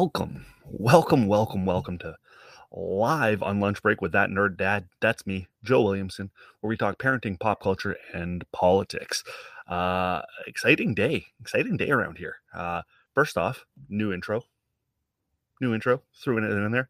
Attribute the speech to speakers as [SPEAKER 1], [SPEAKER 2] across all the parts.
[SPEAKER 1] Welcome, welcome, welcome, welcome to live on lunch break with that nerd dad. That's me, Joe Williamson, where we talk parenting, pop culture, and politics. Uh, exciting day, exciting day around here. Uh, first off, new intro, new intro, threw it in there,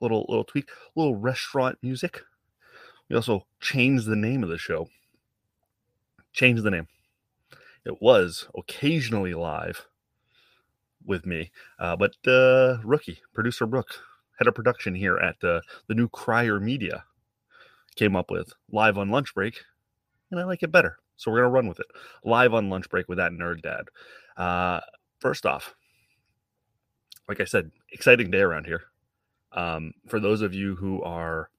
[SPEAKER 1] little little tweak, little restaurant music. We also changed the name of the show. Changed the name. It was occasionally live with me. Uh, but uh, rookie producer Brooke, head of production here at uh, the new Crier Media, came up with live on lunch break, and I like it better. So we're gonna run with it. Live on lunch break with that nerd dad. Uh, first off, like I said, exciting day around here. Um, for those of you who are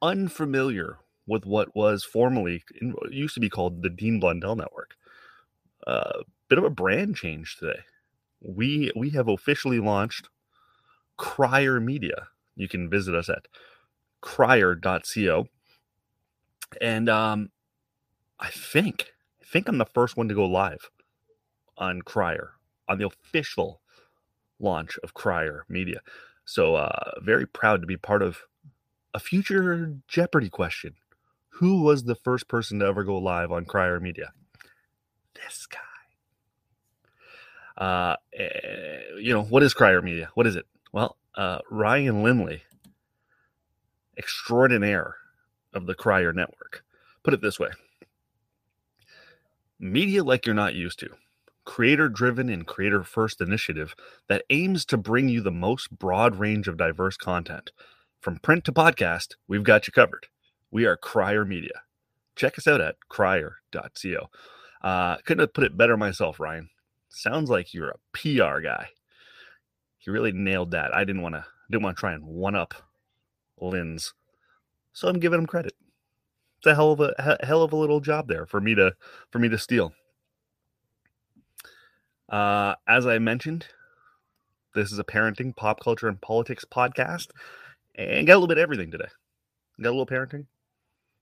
[SPEAKER 1] unfamiliar with what was formerly used to be called the Dean Blundell Network, a uh, bit of a brand change today we we have officially launched Crier Media. You can visit us at crier.co. And um I think I think I'm the first one to go live on Crier on the official launch of Crier Media. So uh very proud to be part of a future Jeopardy question. Who was the first person to ever go live on Crier Media? This guy uh, eh, you know, what is Crier Media? What is it? Well, uh, Ryan Lindley, extraordinaire of the Crier Network, put it this way media like you're not used to. Creator driven and creator first initiative that aims to bring you the most broad range of diverse content. From print to podcast, we've got you covered. We are Crier Media. Check us out at crier.co. Uh, couldn't have put it better myself, Ryan sounds like you're a PR guy. He really nailed that. I didn't want to didn't want to try and one up Lynn's, so I'm giving him credit. It's a hell of a hell of a little job there for me to for me to steal. Uh, as I mentioned, this is a parenting, pop culture, and politics podcast, and got a little bit of everything today. Got a little parenting,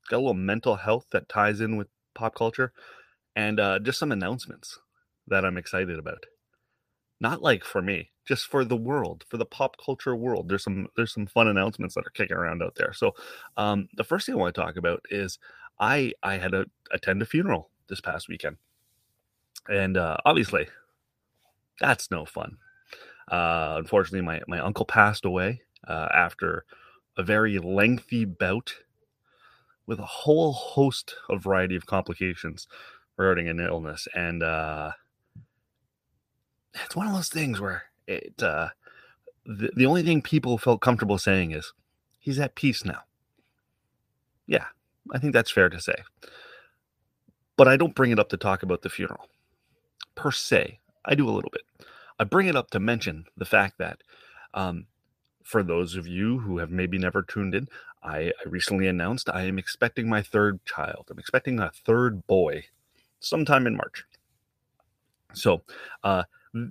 [SPEAKER 1] got a little mental health that ties in with pop culture, and uh, just some announcements that I'm excited about. Not like for me, just for the world, for the pop culture world. There's some there's some fun announcements that are kicking around out there. So, um, the first thing I want to talk about is I I had to attend a funeral this past weekend, and uh, obviously, that's no fun. Uh, unfortunately, my my uncle passed away uh, after a very lengthy bout with a whole host of variety of complications regarding an illness, and uh, it's one of those things where it uh the, the only thing people felt comfortable saying is he's at peace now. Yeah, I think that's fair to say. But I don't bring it up to talk about the funeral per se. I do a little bit. I bring it up to mention the fact that um, for those of you who have maybe never tuned in, I, I recently announced I am expecting my third child. I'm expecting a third boy sometime in March. So, uh,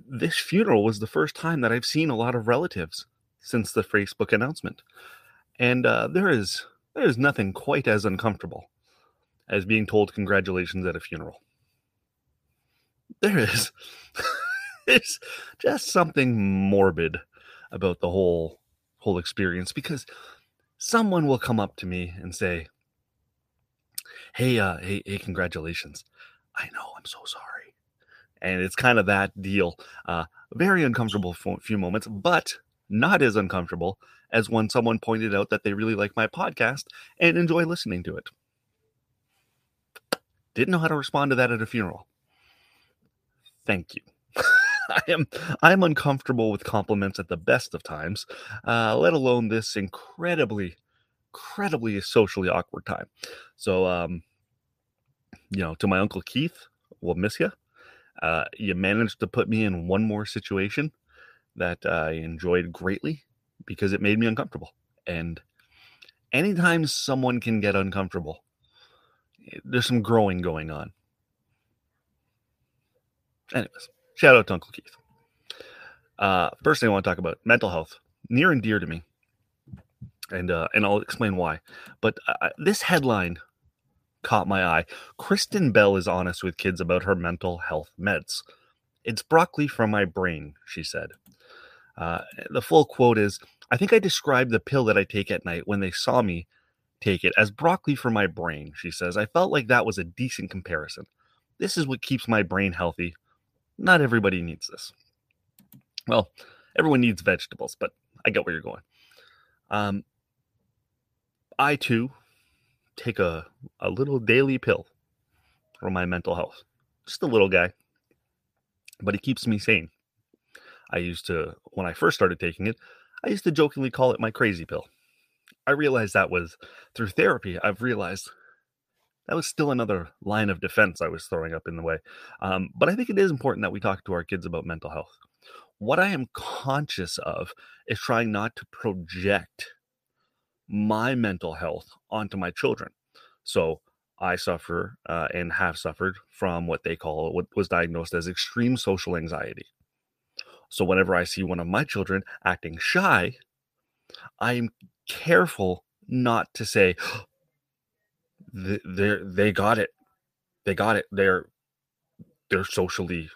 [SPEAKER 1] this funeral was the first time that I've seen a lot of relatives since the Facebook announcement. And uh, there is there is nothing quite as uncomfortable as being told congratulations at a funeral. There is it's just something morbid about the whole whole experience because someone will come up to me and say, "Hey, uh, hey, hey, congratulations! I know, I'm so sorry." And it's kind of that deal. Uh, very uncomfortable for a few moments, but not as uncomfortable as when someone pointed out that they really like my podcast and enjoy listening to it. Didn't know how to respond to that at a funeral. Thank you. I am I am uncomfortable with compliments at the best of times, uh, let alone this incredibly, incredibly socially awkward time. So, um, you know, to my uncle Keith, we'll miss you. Uh, you managed to put me in one more situation that I enjoyed greatly because it made me uncomfortable. And anytime someone can get uncomfortable, eh, there's some growing going on. Anyways, shout out to Uncle Keith. Uh, first thing I want to talk about mental health, near and dear to me, and uh, and I'll explain why. But uh, this headline caught my eye. Kristen Bell is honest with kids about her mental health meds. It's broccoli from my brain, she said. Uh, the full quote is I think I described the pill that I take at night when they saw me take it as broccoli for my brain, she says. I felt like that was a decent comparison. This is what keeps my brain healthy. Not everybody needs this. Well, everyone needs vegetables, but I get where you're going. Um, I too take a, a little daily pill for my mental health. Just a little guy, but it keeps me sane. I used to, when I first started taking it, I used to jokingly call it my crazy pill. I realized that was through therapy, I've realized that was still another line of defense I was throwing up in the way. Um, but I think it is important that we talk to our kids about mental health. What I am conscious of is trying not to project my mental health onto my children. So I suffer uh, and have suffered from what they call what was diagnosed as extreme social anxiety. So whenever I see one of my children acting shy, I'm careful not to say they they got it. They got it. They're they're socially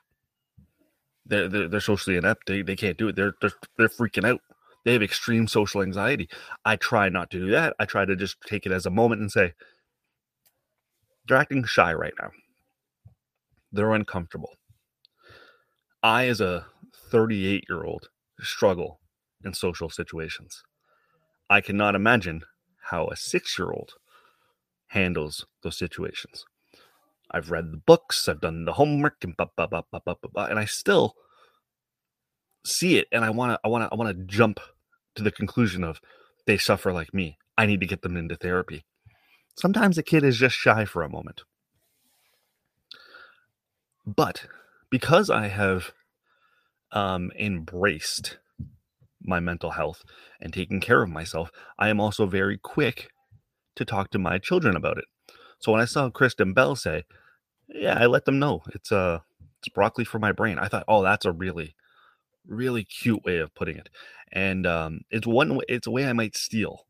[SPEAKER 1] they're they're, they're socially inept. They, they can't do it. They're, they're they're freaking out. They have extreme social anxiety. I try not to do that. I try to just take it as a moment and say, they're acting shy right now. They're uncomfortable. I, as a 38 year old, struggle in social situations. I cannot imagine how a six year old handles those situations. I've read the books, I've done the homework, and blah, blah, blah, blah, blah, blah, and I still see it, and I want to, I want to, I want to jump to the conclusion of they suffer like me. I need to get them into therapy. Sometimes a kid is just shy for a moment. But because I have um, embraced my mental health and taking care of myself, I am also very quick to talk to my children about it. So when I saw Kristen Bell say, "Yeah, I let them know it's uh it's broccoli for my brain," I thought, "Oh, that's a really, really cute way of putting it," and um, it's one way, it's a way I might steal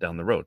[SPEAKER 1] down the road.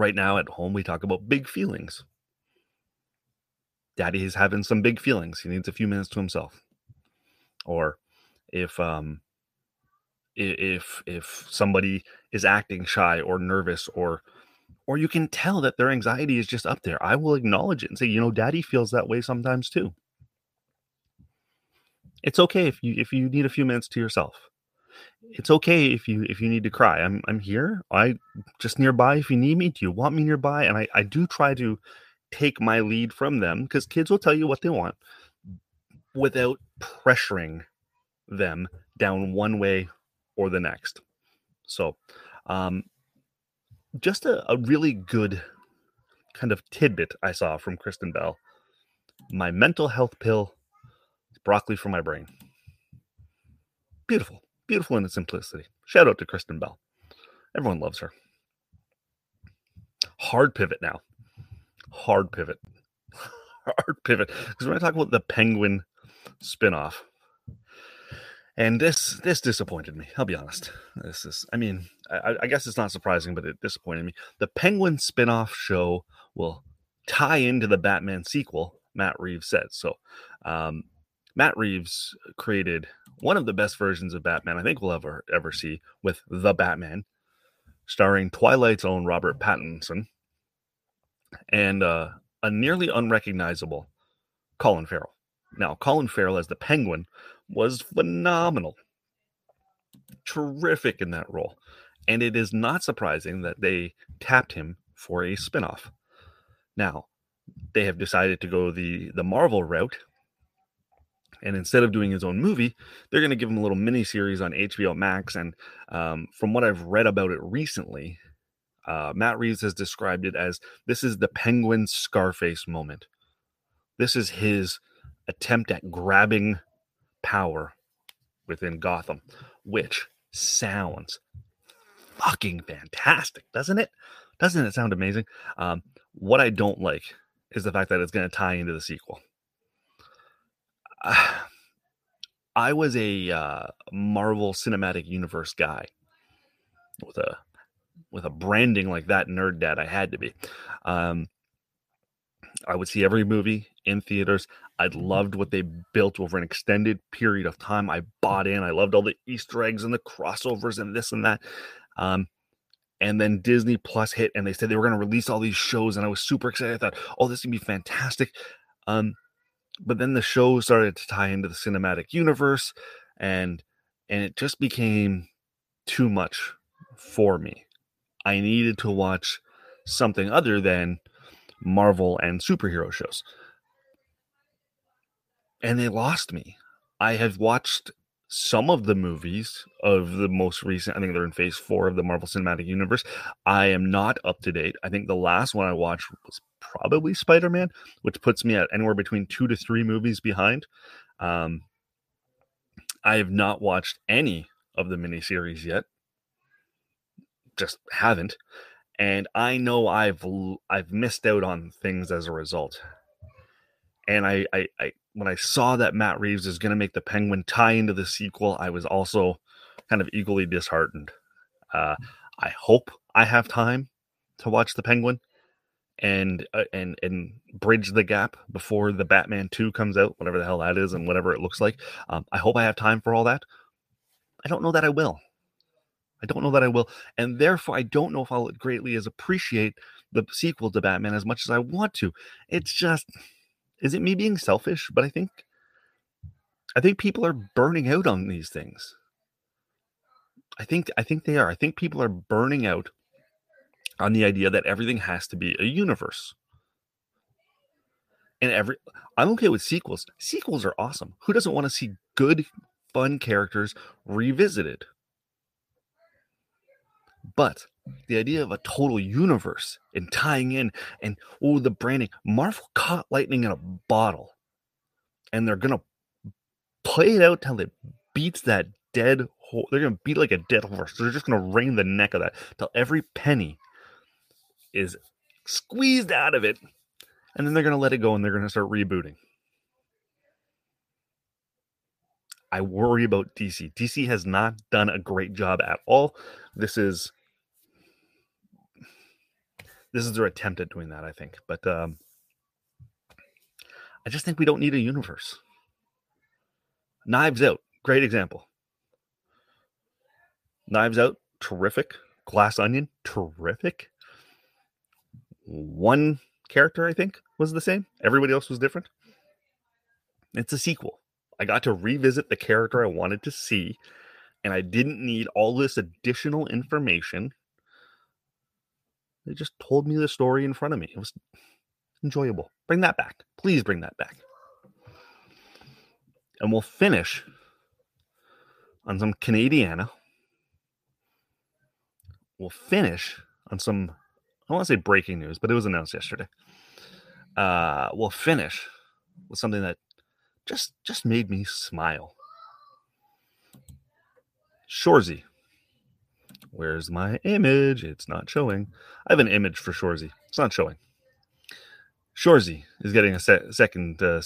[SPEAKER 1] Right now at home, we talk about big feelings. Daddy is having some big feelings. He needs a few minutes to himself. Or if um if if somebody is acting shy or nervous or or you can tell that their anxiety is just up there. I will acknowledge it and say, you know, daddy feels that way sometimes too. It's okay if you if you need a few minutes to yourself it's okay if you if you need to cry. I'm I'm here. I just nearby if you need me. Do you want me nearby? And I I do try to take my lead from them because kids will tell you what they want without pressuring them down one way or the next. So, um, just a, a really good kind of tidbit I saw from Kristen Bell. My mental health pill, broccoli for my brain. Beautiful. Beautiful in its simplicity. Shout out to Kristen Bell. Everyone loves her. Hard pivot now. Hard pivot. Hard pivot. Because we're going to talk about the Penguin spinoff. And this this disappointed me. I'll be honest. This is, I mean, I, I guess it's not surprising, but it disappointed me. The Penguin spinoff show will tie into the Batman sequel. Matt Reeves said so. Um, Matt Reeves created one of the best versions of Batman I think we'll ever ever see with the Batman, starring Twilight's own Robert Pattinson and uh, a nearly unrecognizable Colin Farrell. Now, Colin Farrell as the Penguin was phenomenal, terrific in that role, and it is not surprising that they tapped him for a spinoff. Now, they have decided to go the the Marvel route and instead of doing his own movie, they're going to give him a little mini series on HBO Max. And um, from what I've read about it recently, uh, Matt Reeves has described it as this is the Penguin Scarface moment. This is his attempt at grabbing power within Gotham, which sounds fucking fantastic, doesn't it? Doesn't it sound amazing? Um, what I don't like is the fact that it's going to tie into the sequel. I was a uh, Marvel Cinematic Universe guy with a with a branding like that nerd dad I had to be. Um, I would see every movie in theaters. I loved what they built over an extended period of time. I bought in. I loved all the Easter eggs and the crossovers and this and that. Um, and then Disney Plus hit, and they said they were going to release all these shows, and I was super excited. I thought, "Oh, this is gonna be fantastic." Um, but then the show started to tie into the cinematic universe and and it just became too much for me. I needed to watch something other than marvel and superhero shows. And they lost me. I have watched some of the movies of the most recent i think they're in phase four of the marvel cinematic universe i am not up to date. I think the last one i watched was probably spider-man which puts me at anywhere between two to three movies behind. Um, i have not watched any of the miniseries yet. Just haven't. And i know i've i've missed out on things as a result. And i i, I when I saw that Matt Reeves is going to make the Penguin tie into the sequel, I was also kind of equally disheartened. Uh, I hope I have time to watch the Penguin and uh, and and bridge the gap before the Batman Two comes out, whatever the hell that is, and whatever it looks like. Um, I hope I have time for all that. I don't know that I will. I don't know that I will, and therefore I don't know if I'll greatly as appreciate the sequel to Batman as much as I want to. It's just is it me being selfish? But I think I think people are burning out on these things. I think I think they are. I think people are burning out on the idea that everything has to be a universe. And every I'm okay with sequels. Sequels are awesome. Who doesn't want to see good fun characters revisited? But the idea of a total universe and tying in and oh the branding marvel caught lightning in a bottle and they're gonna play it out till it beats that dead horse they're gonna beat like a dead horse they're just gonna wring the neck of that till every penny is squeezed out of it and then they're gonna let it go and they're gonna start rebooting I worry about DC. DC has not done a great job at all. This is this is their attempt at doing that, I think. But um, I just think we don't need a universe. Knives Out, great example. Knives Out, terrific. Glass Onion, terrific. One character, I think, was the same. Everybody else was different. It's a sequel. I got to revisit the character I wanted to see, and I didn't need all this additional information they just told me the story in front of me. It was enjoyable. Bring that back. Please bring that back. And we'll finish on some Canadiana. We'll finish on some, I want to say breaking news, but it was announced yesterday. Uh, we'll finish with something that just just made me smile. Shoresy Where's my image? It's not showing. I have an image for Shoresy. It's not showing. Shoresy is getting a se- second uh,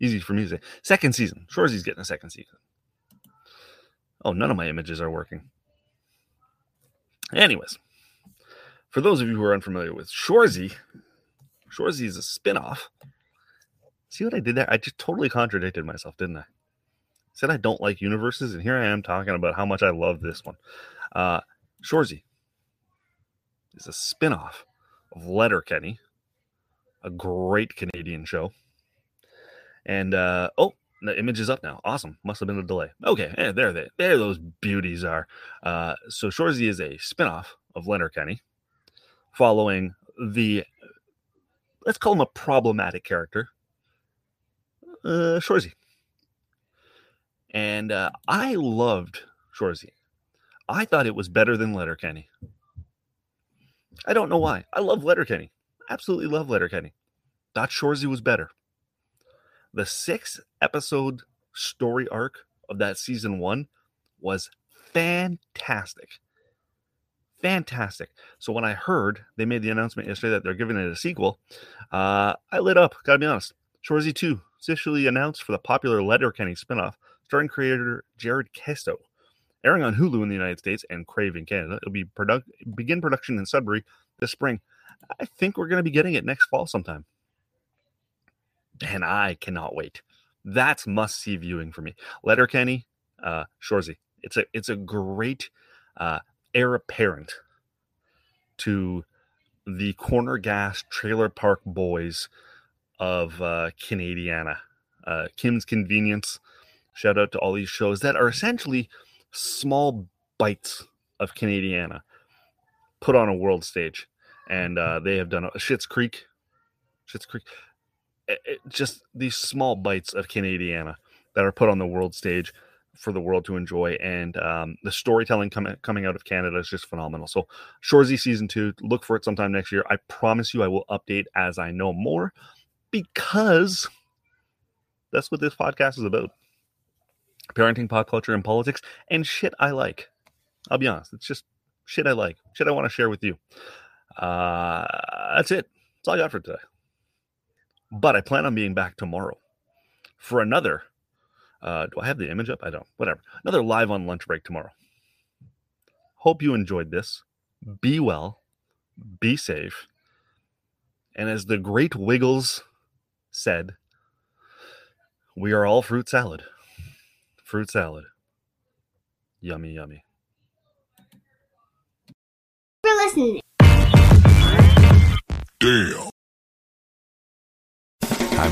[SPEAKER 1] easy for me to say. Second season. Shoresy's getting a second season. Oh, none of my images are working. Anyways, for those of you who are unfamiliar with Shoresy, Shoresy is a spin-off. See what I did there? I just totally contradicted myself, didn't I? Said I don't like universes, and here I am talking about how much I love this one. Uh, Shoresy is a spin-off of Letterkenny, a great Canadian show. And uh, oh, the image is up now. Awesome. Must have been a delay. Okay, yeah, there they there those beauties are. Uh, so Shoresy is a spinoff of Letterkenny, following the let's call him a problematic character, uh, Shoresy. And uh, I loved Shoresy. I thought it was better than Letterkenny. I don't know why. I love Letterkenny. Absolutely love Letterkenny. Thought Shoresy was better. The six episode story arc of that season one was fantastic. Fantastic. So when I heard they made the announcement yesterday that they're giving it a sequel, uh, I lit up. Gotta be honest. Shoresy 2 officially announced for the popular Letterkenny spinoff, starring creator Jared Keeso. Airing on Hulu in the United States and Crave in Canada, it'll be product begin production in Sudbury this spring. I think we're going to be getting it next fall sometime and I cannot wait. That's must see viewing for me. Letterkenny, uh, Shoresy. It's a it's a great uh, heir apparent to the corner gas trailer park boys of uh, Canadiana. Uh, Kim's Convenience. Shout out to all these shows that are essentially small bites of Canadiana put on a world stage. And uh, they have done a Schitt's Creek. Schitt's Creek it, just these small bites of Canadiana that are put on the world stage for the world to enjoy. And um, the storytelling coming coming out of Canada is just phenomenal. So, Shoresy season two, look for it sometime next year. I promise you, I will update as I know more because that's what this podcast is about parenting, pop culture, and politics, and shit I like. I'll be honest, it's just shit I like, shit I want to share with you. Uh, that's it. That's all I got for today. But I plan on being back tomorrow for another. Uh, do I have the image up? I don't. Whatever. Another live on lunch break tomorrow. Hope you enjoyed this. Be well. Be safe. And as the great Wiggles said, we are all fruit salad. Fruit salad. Yummy, yummy.
[SPEAKER 2] For listening.
[SPEAKER 3] Damn.